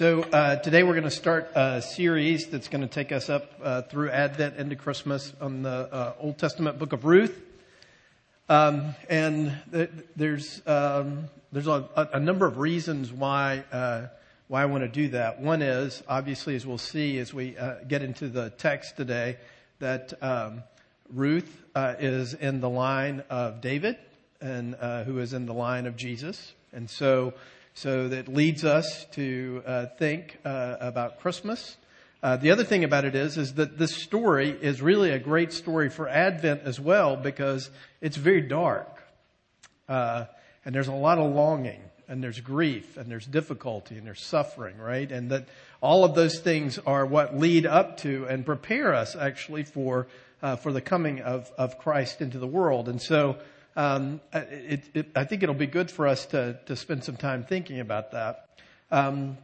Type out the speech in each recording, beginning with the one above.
So uh, today we're going to start a series that's going to take us up uh, through Advent into Christmas on the uh, Old Testament book of Ruth. Um, and th- there's um, there's a, a, number of reasons why uh, why I want to do that. One is obviously, as we'll see as we uh, get into the text today, that um, Ruth uh, is in the line of David and who is in the line of Jesus, and so. So that leads us to uh, think uh, about Christmas. Uh, the other thing about it is, is that this story is really a great story for Advent as well because it's very dark. Uh, and there's a lot of longing and there's grief and there's difficulty and there's suffering, right? And that all of those things are what lead up to and prepare us actually for, uh, for the coming of, of Christ into the world. And so, um, it, it, I think it'll be good for us to, to spend some time thinking about that. Um,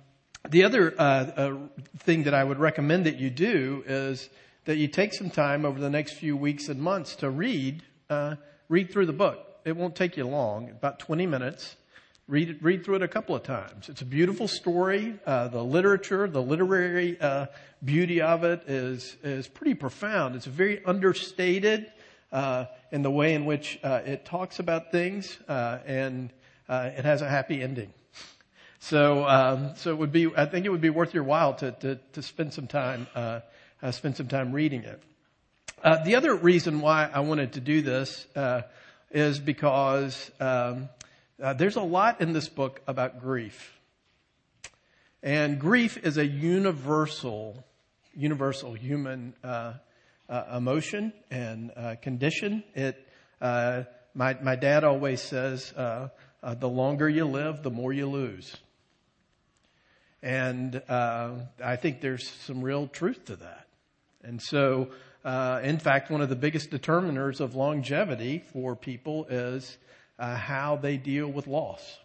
the other uh, uh, thing that I would recommend that you do is that you take some time over the next few weeks and months to read uh, read through the book. It won't take you long, about 20 minutes. Read read through it a couple of times. It's a beautiful story. Uh, the literature, the literary uh, beauty of it is is pretty profound. It's very understated uh, in the way in which uh, it talks about things, uh, and uh, it has a happy ending. So, um, so it would be. I think it would be worth your while to to, to spend some time uh, spend some time reading it. the other reason why I wanted to do this is because um, there's a lot in this book about grief, and grief is a universal, universal human emotion and uh, condition. It, uh, my, my dad always says, uh, uh, the longer you live, the more you lose. And uh, I think there's some real truth to that. And so, in fact, one of the biggest determiners of longevity for people is how they deal with loss,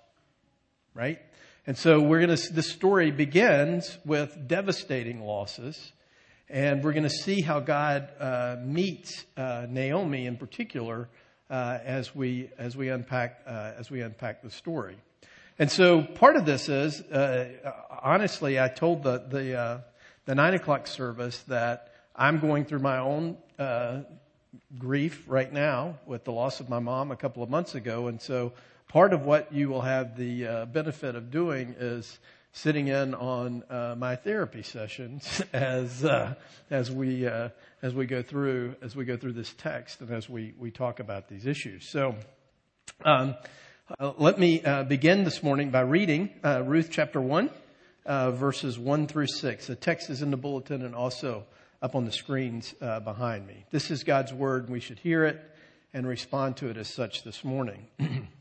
right? And so we're going to, this story begins with devastating losses and we're going to see how God uh, meets uh, Naomi in particular uh, as we as we unpack uh, as we unpack the story. And so part of this is uh, honestly, I told the the uh, the nine o'clock service that I'm going through my own grief right now with the loss of my mom a couple of months ago, and so part of what you will have the benefit of doing is sitting in on uh, my therapy sessions as uh, as we uh, as we go through as we go through this text and as we we talk about these issues. So. Um, uh, let me uh, begin this morning by reading uh, Ruth chapter 1, verses 1 through 6. The text is in the bulletin and also up on the screens behind me. This is God's word, and we should hear it and respond to it as such this morning.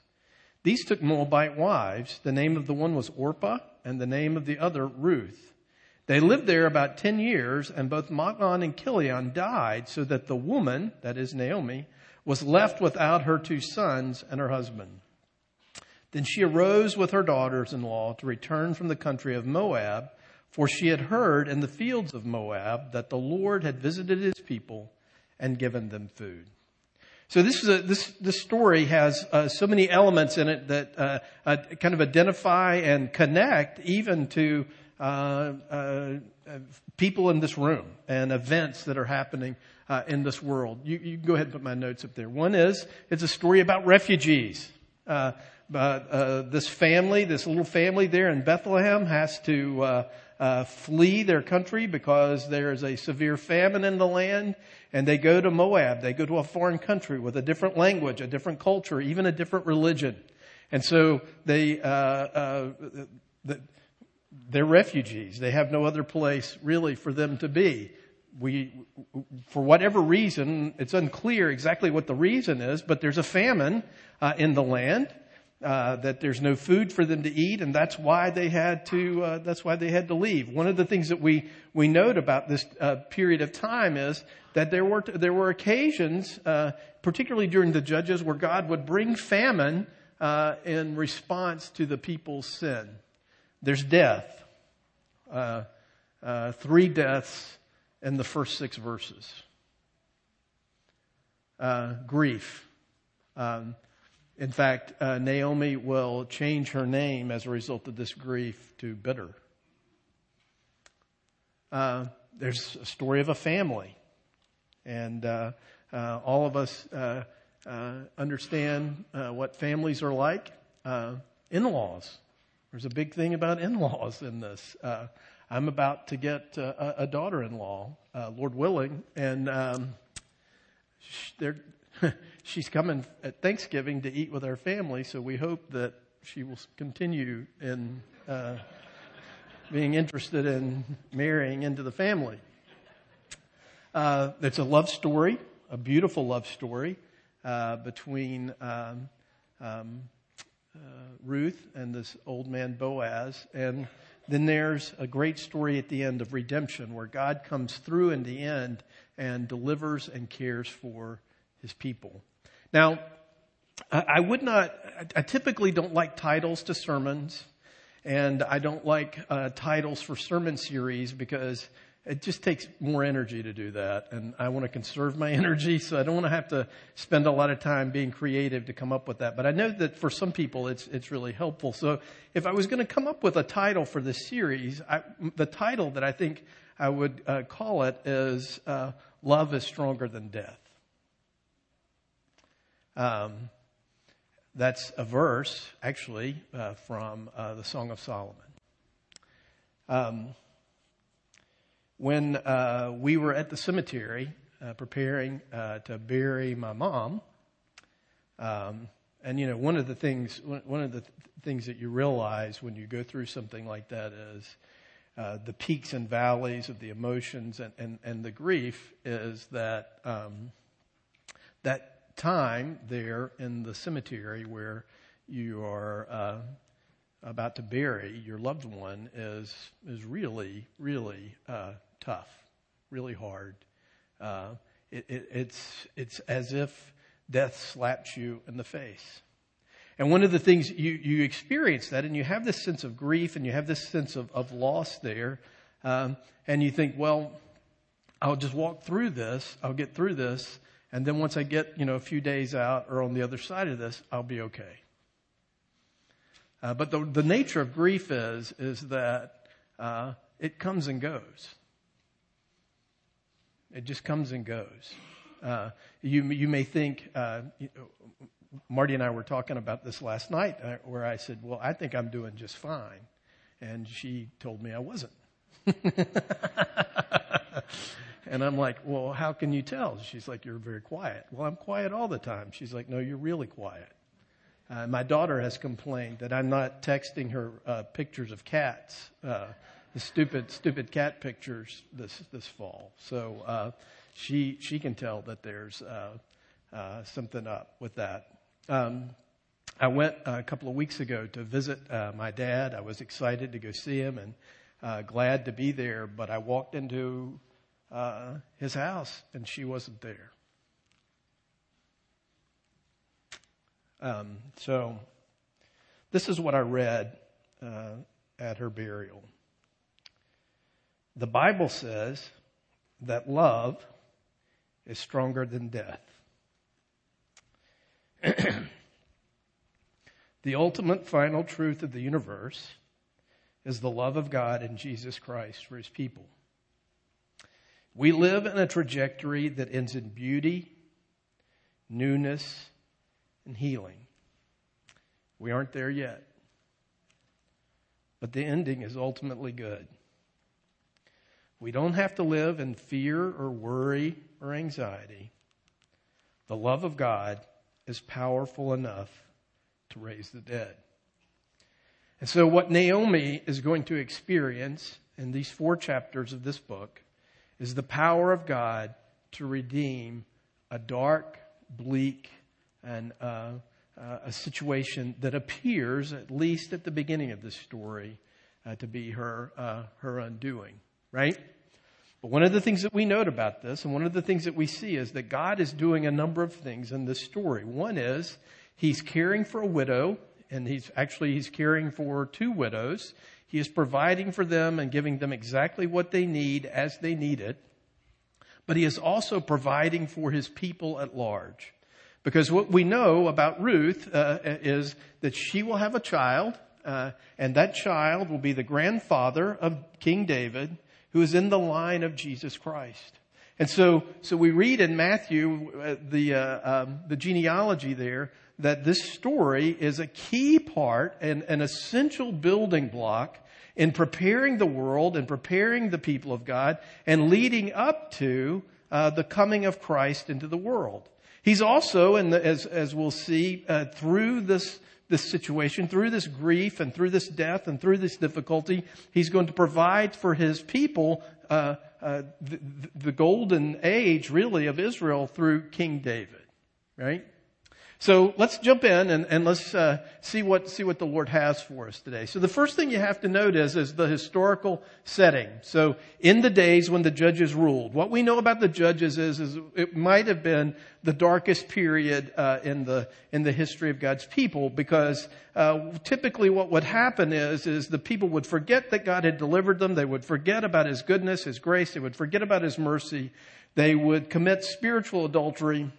These took Moabite wives. The name of the one was Orpah, and the name of the other Ruth. They lived there about 10 years, and both Mahlon and Chilion died, so that the woman, that is Naomi, was left without her two sons and her husband. Then she arose with her daughters in law to return from the country of Moab, for she had heard in the fields of Moab that the Lord had visited his people and given them food. So this is a, this this story has uh, so many elements in it that uh, uh, kind of identify and connect even to uh, uh, people in this room and events that are happening uh, in this world. You, you can go ahead and put my notes up there. One is it's a story about refugees. this family, this little family there in Bethlehem, has to uh, flee their country because there is a severe famine in the land, and they go to Moab. They go to a foreign country with a different language, a different culture, even a different religion. And so they, uh, uh, the, they're refugees. They have no other place really for them to be. We, for whatever reason, it's unclear exactly what the reason is, but there's a famine uh, in the land. Uh, that there's no food for them to eat, and that's why they had to. Uh, that's why they had to leave. One of the things that we we note about this uh, period of time is that there were there were occasions, uh, particularly during the judges, where God would bring famine uh, in response to the people's sin. There's death, uh, three deaths in the first six verses. grief. Um, in fact, uh, Naomi will change her name as a result of this grief to bitter. Uh, there's a story of a family, and uh, uh all of us uh, uh, understand what families are like. in-laws. There's a big thing about in-laws in this. I'm about to get a, daughter-in-law, Lord willing, and um, they're she's coming at Thanksgiving to eat with our family, so we hope that she will continue in uh, being interested in marrying into the family. Uh, it's a love story, a beautiful love story uh, between um, um, uh, Ruth and this old man Boaz, and then there's a great story at the end of redemption where God comes through in the end and delivers and cares for his people. Now, I would not, I typically don't like titles to sermons, and I don't like uh, titles for sermon series because it just takes more energy to do that. And I want to conserve my energy, so I don't want to have to spend a lot of time being creative to come up with that. But I know that for some people it's, it's really helpful. So if I was going to come up with a title for this series, I, the title that I think I would uh, call it is uh, Love is Stronger Than Death. Um, that's a verse, actually, uh, from uh, the Song of Solomon. Um, when uh, we were at the cemetery uh, preparing uh, to bury my mom, um, and you know, one of the things, one of the th- things that you realize when you go through something like that is uh, the peaks and valleys of the emotions and, and, and the grief is that um, that time there in the cemetery where you are uh, about to bury your loved one is is really really uh, tough, really hard. Uh, it, it, it's it's as if death slaps you in the face. And one of the things you, you experience that, and you have this sense of grief, and you have this sense of, of loss there, um, and you think, well, I'll just walk through this, I'll get through this, and then once I get, you know, a few days out or on the other side of this, I'll be okay. Uh, but the, the nature of grief is, is that uh, it comes and goes. It just comes and goes. Uh, you, you may think, uh, Marty and I were talking about this last night, uh, where I said, Well, I think I'm doing just fine. And she told me I wasn't. And I'm like, well, how can you tell? She's like, you're very quiet. Well, I'm quiet all the time. She's like, no, you're really quiet. Uh, my daughter has complained that I'm not texting her uh, pictures of cats, uh, the stupid, stupid cat pictures this this fall. So uh, she she can tell that there's uh, uh, something up with that. Um, I went a couple of weeks ago to visit my dad. I was excited to go see him and glad to be there, but I walked into uh, his house, and she wasn't there. Um, so, this is what I read uh, at her burial. The Bible says that love is stronger than death. the ultimate final truth of the universe is the love of God and Jesus Christ for his people. We live in a trajectory that ends in beauty, newness, and healing. We aren't there yet. But the ending is ultimately good. We don't have to live in fear or worry or anxiety. The love of God is powerful enough to raise the dead. And so, what Naomi is going to experience in these four chapters of this book is the power of God to redeem a dark, bleak, and uh, uh, a situation that appears, at least at the beginning of this story, uh, to be her, uh, her undoing, right? But one of the things that we note about this, and one of the things that we see, is that God is doing a number of things in this story. One is he's caring for a widow, and he's actually he's caring for two widows. He is providing for them and giving them exactly what they need as they need it. But he is also providing for his people at large. Because what we know about Ruth uh, is that she will have a child, uh, and that child will be the grandfather of King David, who is in the line of Jesus Christ. And so, so we read in Matthew uh, the uh, um, the genealogy there that this story is a key part and an essential building block in preparing the world and preparing the people of God and leading up to uh, the coming of Christ into the world. He's also, and as as we'll see uh, through this this situation, through this grief and through this death and through this difficulty, he's going to provide for his people uh, uh, the, the golden age, really, of Israel through King David, right? So let's jump in and, and let's uh, see what see what the Lord has for us today. So the first thing you have to note is is the historical setting. So in the days when the judges ruled, what we know about the judges is is it might have been the darkest period uh, in the in the history of God's people because uh, typically what would happen is is the people would forget that God had delivered them. They would forget about His goodness, His grace. They would forget about His mercy. They would commit spiritual adultery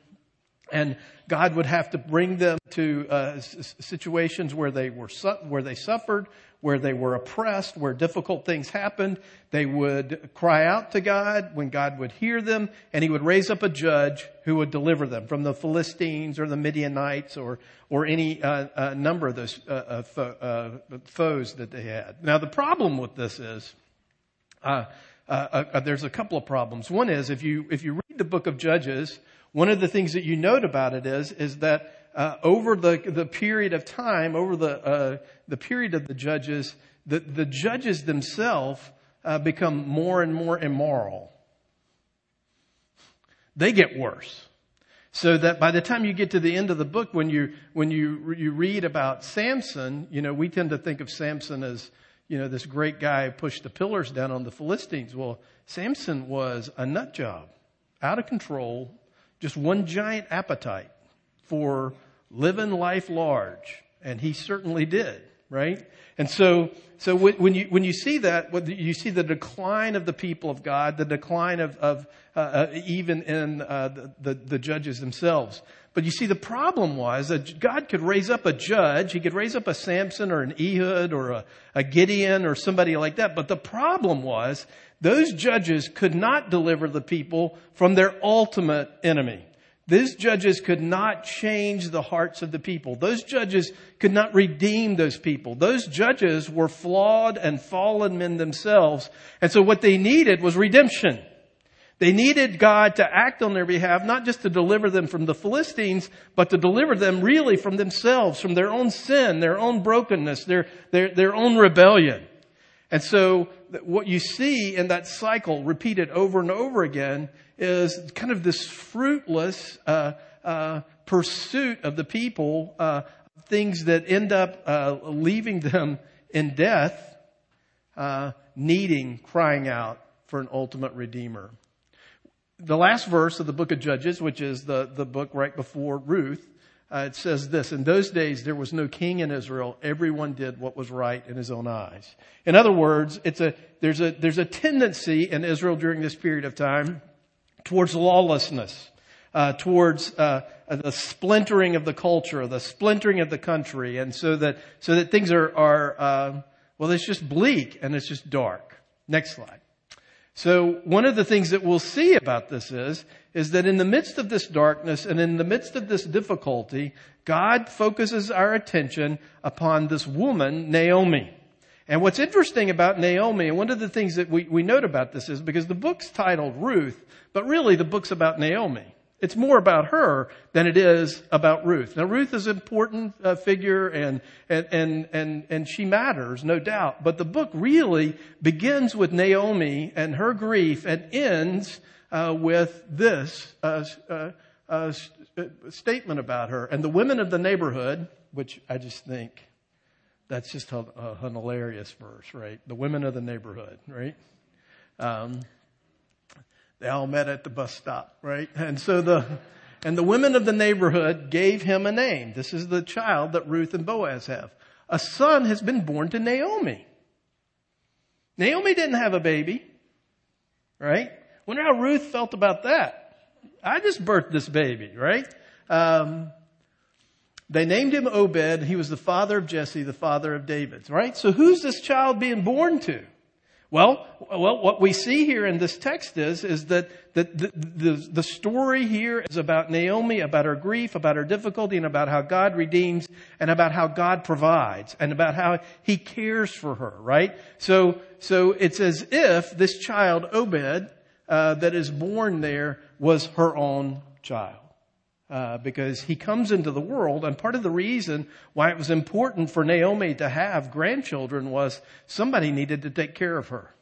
and God would have to bring them to uh, situations where they were su- where they suffered, where they were oppressed, where difficult things happened. They would cry out to God when God would hear them, and He would raise up a judge who would deliver them from the Philistines or the Midianites or or any uh, uh, number of those uh, uh, fo- uh, foes that they had. Now the problem with this is. there's a couple of problems. One is if you if you read the book of Judges, one of the things that you note about it is, is that uh, over the, the period of time, over the, uh, the period of the judges, the, the judges themselves uh, become more and more immoral. They get worse. So that by the time you get to the end of the book, when you, when you, you read about Samson, you know, we tend to think of Samson as, you know, this great guy who pushed the pillars down on the Philistines. Well, Samson was a nut job, out of control, just one giant appetite for living life large. And he certainly did, right? And so, so when you, when you see that, you see the decline of the people of God, the decline of, of uh, uh, even in uh, the, the, the judges themselves. But you see, the problem was that God could raise up a judge. He could raise up a Samson or an Ehud or a, a Gideon or somebody like that. But the problem was those judges could not deliver the people from their ultimate enemy. These judges could not change the hearts of the people. Those judges could not redeem those people. Those judges were flawed and fallen men themselves. And so what they needed was redemption. They needed God to act on their behalf, not just to deliver them from the Philistines, but to deliver them really from themselves, from their own sin, their own brokenness, their, their, their own rebellion. And so what you see in that cycle repeated over and over again is kind of this fruitless uh, uh, pursuit of the people, uh, things that end up uh, leaving them in death, uh, needing, crying out for an ultimate redeemer. The last verse of the book of Judges, which is the, the book right before Ruth, uh, it says this, in those days there was no king in Israel. Everyone did what was right in his own eyes. In other words, it's a, there's a, there's a tendency in Israel during this period of time towards lawlessness, uh, towards, uh, the splintering of the culture, the splintering of the country. And so that, so that things are, are, uh, well, it's just bleak and it's just dark. Next slide. So one of the things that we'll see about this is, is that in the midst of this darkness and in the midst of this difficulty, God focuses our attention upon this woman, Naomi. And what's interesting about Naomi, and one of the things that we, we note about this is because the book's titled Ruth, but really the book's about Naomi. It's more about her than it is about Ruth. Now Ruth is an important uh, figure and, and, and, and, and she matters, no doubt. But the book really begins with Naomi and her grief and ends uh, with this uh, uh, uh statement about her. And the women of the neighborhood, which I just think that's just a, a, hilarious verse, right? The women of the neighborhood, right? Um, they all met at the bus stop, right? And so the, and the women of the neighborhood gave him a name. This is the child that Ruth and Boaz have. A son has been born to Naomi. Naomi didn't have a baby, right? Wonder how Ruth felt about that. I just birthed this baby, right? Um, they named him Obed. He was the father of Jesse, the father of David, right? So who's this child being born to? Well, well, what we see here in this text is, is that, the, the, the, story here is about Naomi, about her grief, about her difficulty, and about how God redeems, and about how God provides, and about how He cares for her, right? So, so it's as if this child, Obed, uh, that is born there was her own child. Uh, because he comes into the world, and part of the reason why it was important for Naomi to have grandchildren was somebody needed to take care of her.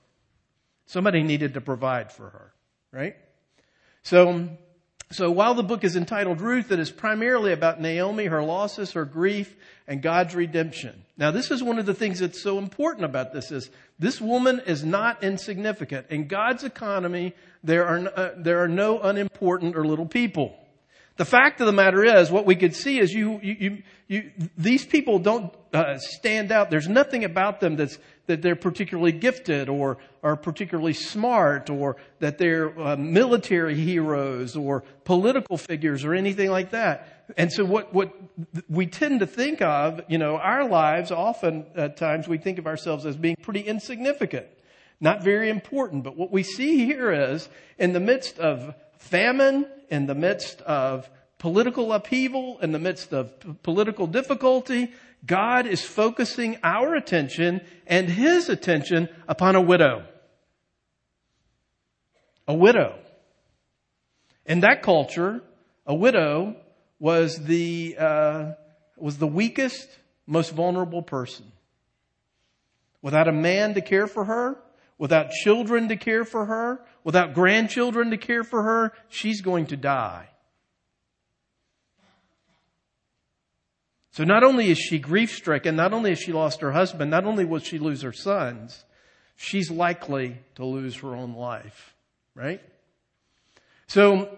Somebody needed to provide for her, right? So, so while the book is entitled Ruth, it is primarily about Naomi, her losses, her grief, and God's redemption. Now, this is one of the things that's so important about this is this woman is not insignificant. In God's economy, there are, uh, there are no unimportant or little people. The fact of the matter is, what we could see is you, you, you, you these people don't uh, stand out. There's nothing about them that's that they're particularly gifted or are particularly smart or that they're uh, military heroes or political figures or anything like that. And so what what we tend to think of, you know, our lives often at times we think of ourselves as being pretty insignificant, not very important. But what we see here is in the midst of famine in the midst of political upheaval, in the midst of p- political difficulty, God is focusing our attention and His attention upon a widow. A widow. In that culture, a widow was the, uh, was the weakest, most vulnerable person. Without a man to care for her, without children to care for her, without grandchildren to care for her, she's going to die. So not only is she grief stricken, not only has she lost her husband, not only will she lose her sons, she's likely to lose her own life. Right? So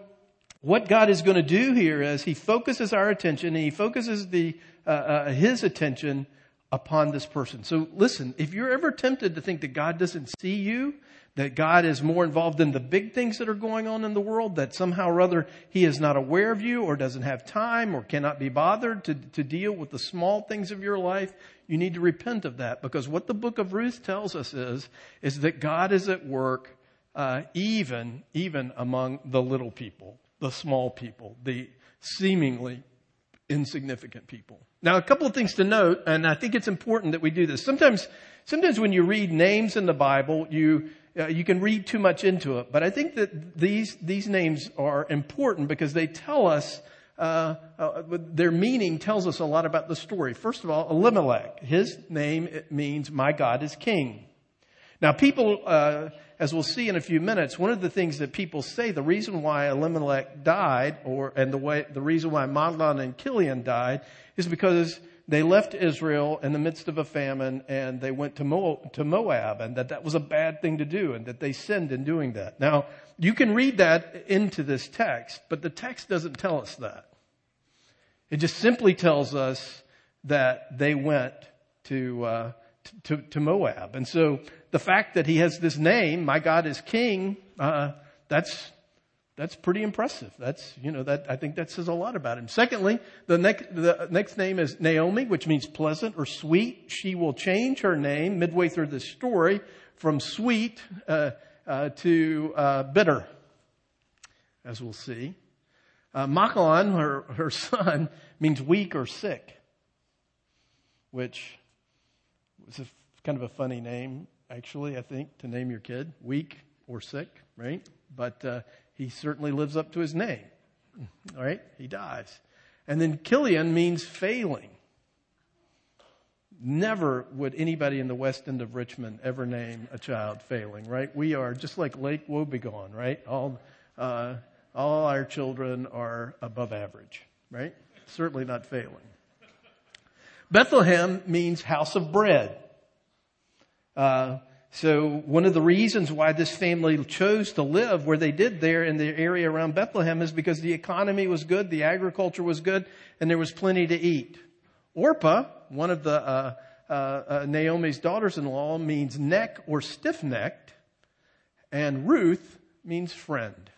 what God is going to do here is He focuses our attention and He focuses the, uh, uh, His attention upon this person. So listen, if you're ever tempted to think that God doesn't see you, that God is more involved in the big things that are going on in the world, that somehow or other He is not aware of you or doesn't have time or cannot be bothered to, to deal with the small things of your life, you need to repent of that because what the book of Ruth tells us is, is that God is at work uh, even, even among the little people, the small people, the seemingly insignificant people. Now, a couple of things to note, and I think it's important that we do this. Sometimes, sometimes when you read names in the Bible, you, uh, you can read too much into it. But I think that these, these names are important because they tell us, uh, uh, their meaning tells us a lot about the story. First of all, Elimelech, his name means my God is king. Now people, uh, as we'll see in a few minutes, one of the things that people say, the reason why Elimelech died, or, and the way, the reason why Mahlon and Chilion died, is because they left Israel in the midst of a famine and they went to Moab and that that was a bad thing to do and that they sinned in doing that. Now, you can read that into this text, but the text doesn't tell us that. It just simply tells us that they went to, uh, to, to, Moab. And so the fact that he has this name, my God is king, uh, that's that's pretty impressive. That's, you know, that, I think that says a lot about him. Secondly, the next, the next name is Naomi, which means pleasant or sweet. She will change her name midway through this story from sweet, uh, uh, to, uh, bitter, as we'll see. Uh, Machlon, her, her son, means weak or sick, which a, kind of a funny name, actually, I think, to name your kid. Weak or sick, right? But, uh, he certainly lives up to his name. All right? He dies. And then Chilion means failing. Never would anybody in the west end of Richmond ever name a child failing, right? We are just like Lake Wobegon, right? All, uh, all our children are above average, right? Certainly not failing. Bethlehem means house of bread. Uh, so one of the reasons why this family chose to live where they did there in the area around Bethlehem is because the economy was good, the agriculture was good, and there was plenty to eat. Orpah, one of the uh, uh, uh Naomi's daughters-in-law, means neck or stiff-necked, and Ruth means friend.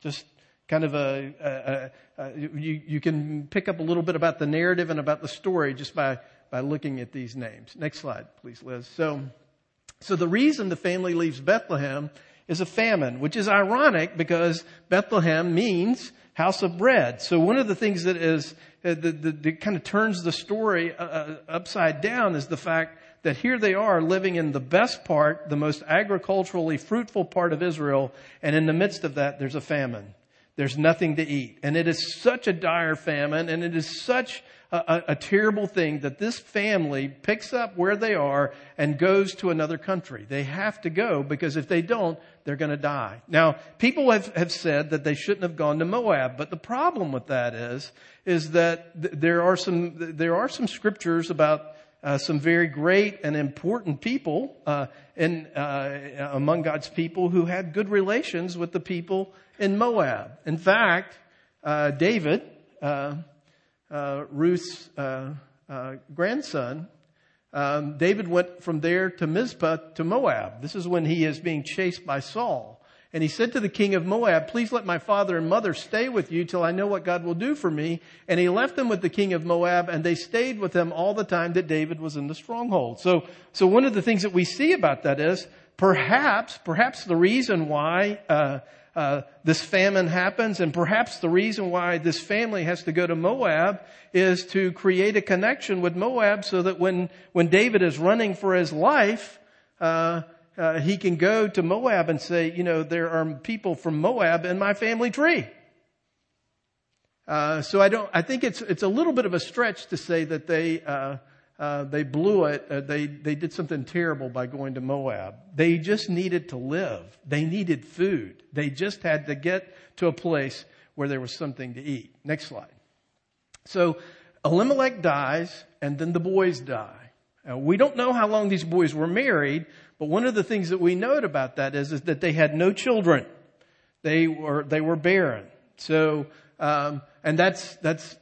Just kind of a, a, a, you, you can pick up a little bit about the narrative and about the story just by, by looking at these names. Next slide, please, Liz. So, so the reason the family leaves Bethlehem is a famine, which is ironic because Bethlehem means house of bread. So one of the things that is, uh, that, that kind of turns the story uh, uh, upside down is the fact that here they are living in the best part, the most agriculturally fruitful part of Israel, and in the midst of that, there's a famine. There's nothing to eat. And it is such a dire famine and it is such a, a, a, terrible thing that this family picks up where they are and goes to another country. They have to go because if they don't, they're going to die. Now, people have, have said that they shouldn't have gone to Moab, but the problem with that is, is that th- there are some, there are some scriptures about uh, some very great and important people uh, in, uh, among God's people who had good relations with the people in Moab. In fact, uh, David, uh, uh, Ruth's grandson, um, David went from there to Mizpah to Moab. This is when he is being chased by Saul. And he said to the king of Moab, please let my father and mother stay with you till I know what God will do for me. And he left them with the king of Moab and they stayed with him all the time that David was in the stronghold. So, so one of the things that we see about that is perhaps, perhaps the reason why, uh, uh, this famine happens and perhaps the reason why this family has to go to Moab is to create a connection with Moab so that when, when David is running for his life, uh, uh, he can go to Moab and say, you know, there are people from Moab in my family tree. Uh, so I don't. I think it's it's a little bit of a stretch to say that they uh, uh they blew it. Uh, they they did something terrible by going to Moab. They just needed to live. They needed food. They just had to get to a place where there was something to eat. Next slide. So Elimelech dies, and then the boys die. we don't know how long these boys were married, but one of the things that we note about that is, is that they had no children. They were, they were barren. So, um, and that's, that's,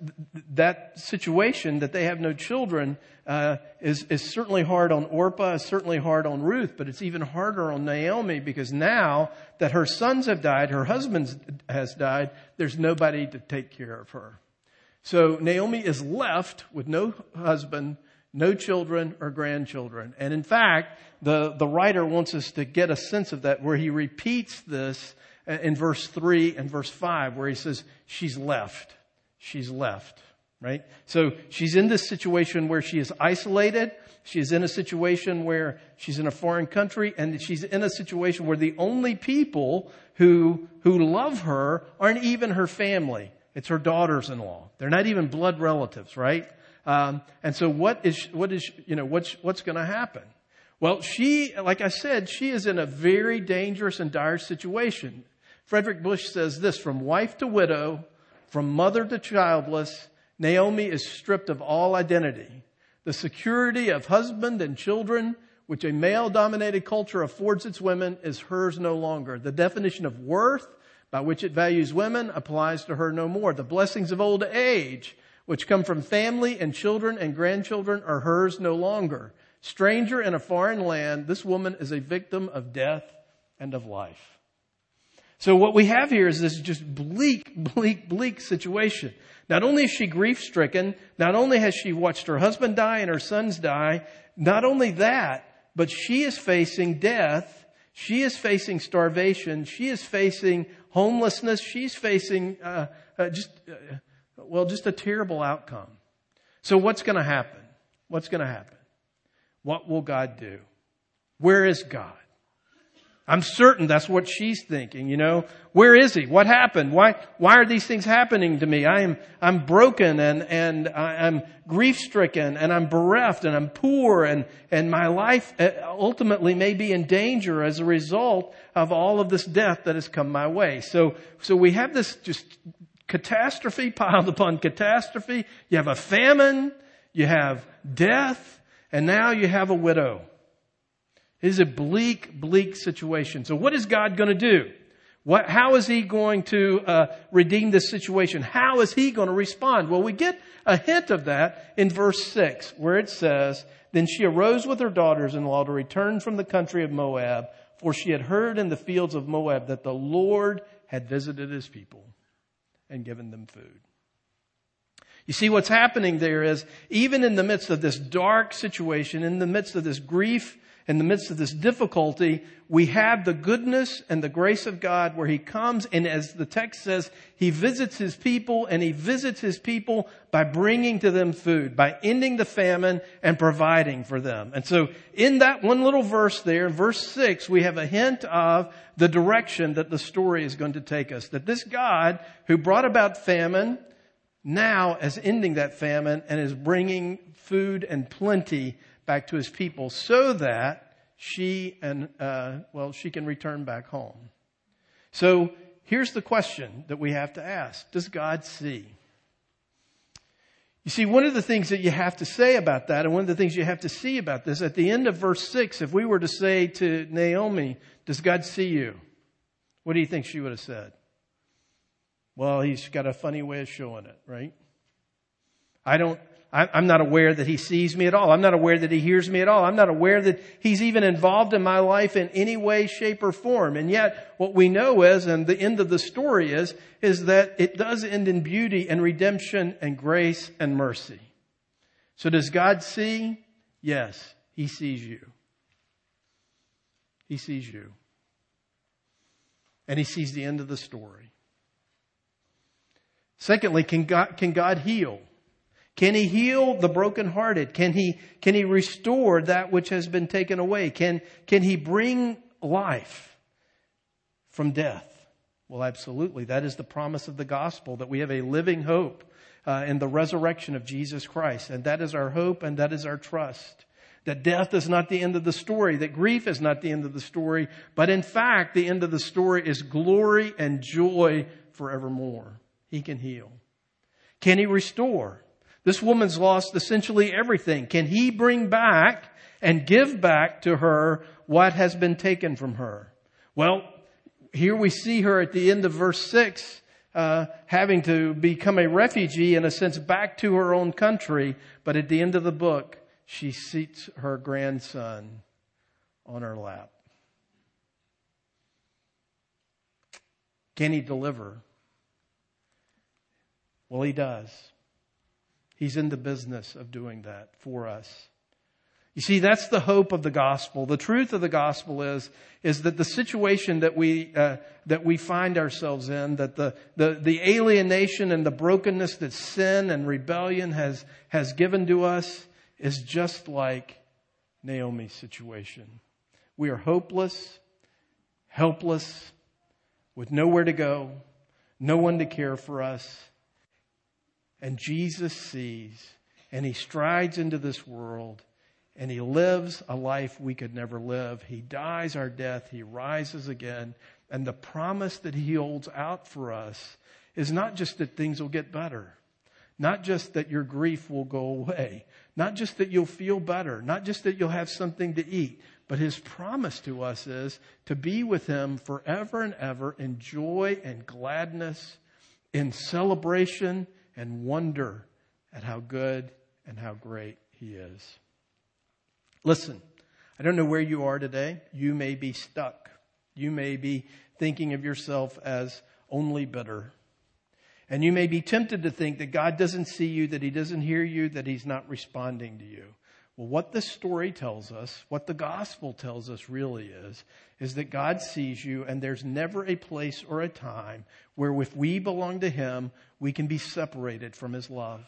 that situation that they have no children, uh, is, is certainly hard on Orpah, is certainly hard on Ruth, but it's even harder on Naomi because now that her sons have died, her husband has died, there's nobody to take care of her. So Naomi is left with no husband, no children or grandchildren. And in fact, the, the writer wants us to get a sense of that where he repeats this in verse 3 and verse 5 where he says, she's left. She's left. Right? So she's in this situation where she is isolated. She's in a situation where she's in a foreign country and she's in a situation where the only people who, who love her aren't even her family. It's her daughters-in-law. They're not even blood relatives, right? Um, and so what is, what is, you know, what's, what's going to happen? Well, she, like I said, she is in a very dangerous and dire situation. Frederic Bush says this, from wife to widow, from mother to childless, Naomi is stripped of all identity. The security of husband and children, which a male dominated culture affords its women, is hers no longer. The definition of worth by which it values women applies to her no more. The blessings of old age which come from family and children and grandchildren are hers no longer. Stranger in a foreign land, this woman is a victim of death and of life. So what we have here is this just bleak, bleak, bleak situation. Not only is she grief stricken, not only has she watched her husband die and her sons die, not only that, but she is facing death. She is facing starvation. She is facing homelessness. She's facing uh, uh, just uh, well, just a terrible outcome. So what's going to happen? What's going to happen? What will God do? Where is God? I'm certain that's what she's thinking, you know. Where is he? What happened? Why, why are these things happening to me? I am, I'm broken and, and I'm grief stricken and I'm bereft and I'm poor and, and my life uh, ultimately may be in danger as a result of all of this death that has come my way. So, so we have this just catastrophe piled upon catastrophe. You have a famine, you have death, and now you have a widow. It is a bleak, bleak situation. So what is God going to do? What, how is he going to uh, redeem this situation? How is he going to respond? Well, we get a hint of that in verse 6, where it says, Then she arose with her daughters in law to return from the country of Moab, for she had heard in the fields of Moab that the Lord had visited his people and given them food. You see, what's happening there is, even in the midst of this dark situation, in the midst of this grief in the midst of this difficulty, we have the goodness and the grace of God where He comes and as the text says, He visits His people and He visits His people by bringing to them food, by ending the famine and providing for them. And so in that one little verse there, verse six, we have a hint of the direction that the story is going to take us. That this God who brought about famine now is ending that famine and is bringing food and plenty back to his people so that she and, uh, well, she can return back home. So here's the question that we have to ask. Does God see? You see, one of the things that you have to say about that, and one of the things you have to see about this, at the end of verse 6, if we were to say to Naomi, Does God see you? What do you think she would have said? Well, he's got a funny way of showing it, right? I don't, I'm not aware that he sees me at all. I'm not aware that he hears me at all. I'm not aware that he's even involved in my life in any way, shape, or form. And yet, what we know is, and the end of the story is, is that it does end in beauty and redemption and grace and mercy. So does God see? Yes, he sees you. He sees you. And he sees the end of the story. Secondly, can God, can God heal? Can he heal the brokenhearted? Can he, can he restore that which has been taken away? Can, can he bring life from death? Well, absolutely. That is the promise of the gospel that we have a living hope uh, in the resurrection of Jesus Christ. And that is our hope and that is our trust. That death is not the end of the story, that grief is not the end of the story, but in fact, the end of the story is glory and joy forevermore. He can heal. Can he restore? This woman's lost essentially everything. Can he bring back and give back to her what has been taken from her? Well, here we see her at the end of verse 6 uh, having to become a refugee in a sense back to her own country, but at the end of the book, she seats her grandson on her lap. Can he deliver? Well, he does. He's in the business of doing that for us. You see, that's the hope of the gospel. The truth of the gospel is, is that the situation that we, uh, that we find ourselves in, that the, the, the alienation and the brokenness that sin and rebellion has, has given to us is just like Naomi's situation. We are hopeless, helpless, with nowhere to go, no one to care for us. And Jesus sees and he strides into this world and he lives a life we could never live. He dies our death. He rises again. And the promise that he holds out for us is not just that things will get better. Not just that your grief will go away. Not just that you'll feel better. Not just that you'll have something to eat. But his promise to us is to be with him forever and ever in joy and gladness, in celebration and wonder at how good and how great He is. Listen, I don't know where you are today. You may be stuck. You may be thinking of yourself as only bitter. And you may be tempted to think that God doesn't see you, that He doesn't hear you, that He's not responding to you. Well, what this story tells us, what the gospel tells us really is, is that God sees you and there's never a place or a time where if we belong to Him, we can be separated from His love.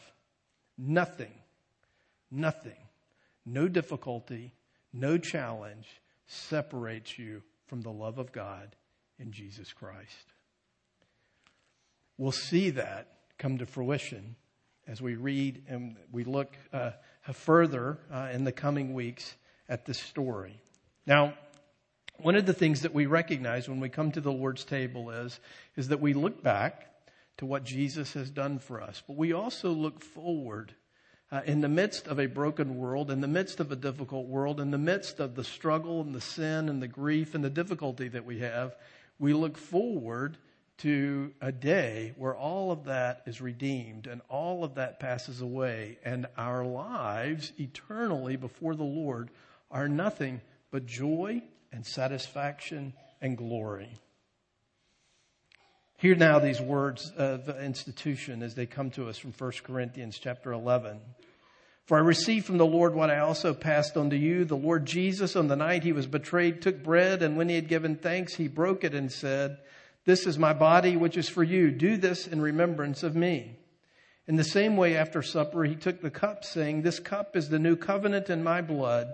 Nothing, nothing, no difficulty, no challenge separates you from the love of God in Jesus Christ. We'll see that come to fruition as we read and we look uh, further uh, in the coming weeks at this story. Now, one of the things that we recognize when we come to the Lord's table is, is that we look back to what Jesus has done for us, but we also look forward uh, in the midst of a broken world, in the midst of a difficult world, in the midst of the struggle and the sin and the grief and the difficulty that we have, we look forward to a day where all of that is redeemed and all of that passes away and our lives eternally before the Lord are nothing but joy and satisfaction and glory. Hear now these words of institution as they come to us from 1 Corinthians chapter 11. For I received from the Lord what I also passed on to you. The Lord Jesus, on the night he was betrayed, took bread, and when he had given thanks, he broke it and said, This is my body, which is for you. Do this in remembrance of me. In the same way, after supper, he took the cup, saying, This cup is the new covenant in my blood.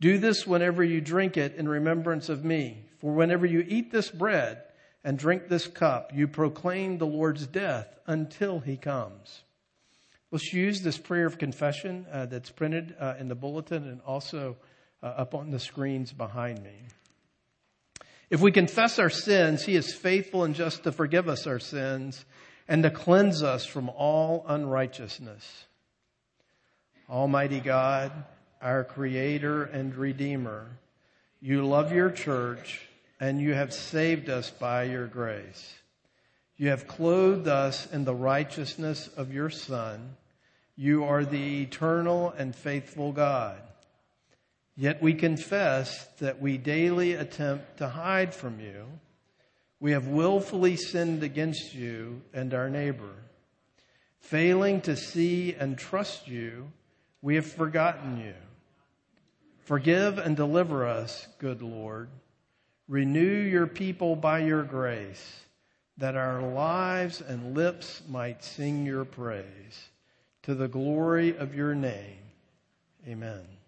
Do this whenever you drink it in remembrance of me. For whenever you eat this bread and drink this cup, you proclaim the Lord's death until he comes. Let's use this prayer of confession uh, that's printed uh, in the bulletin and also uh, up on the screens behind me. If we confess our sins, He is faithful and just to forgive us our sins and to cleanse us from all unrighteousness. Almighty God, our Creator and Redeemer, you love your church and you have saved us by your grace. You have clothed us in the righteousness of your Son you are the eternal and faithful God. Yet we confess that we daily attempt to hide from you. We have willfully sinned against you and our neighbor. Failing to see and trust you, we have forgotten you. Forgive and deliver us, good Lord. Renew your people by your grace, that our lives and lips might sing your praise to the glory of your name. Amen.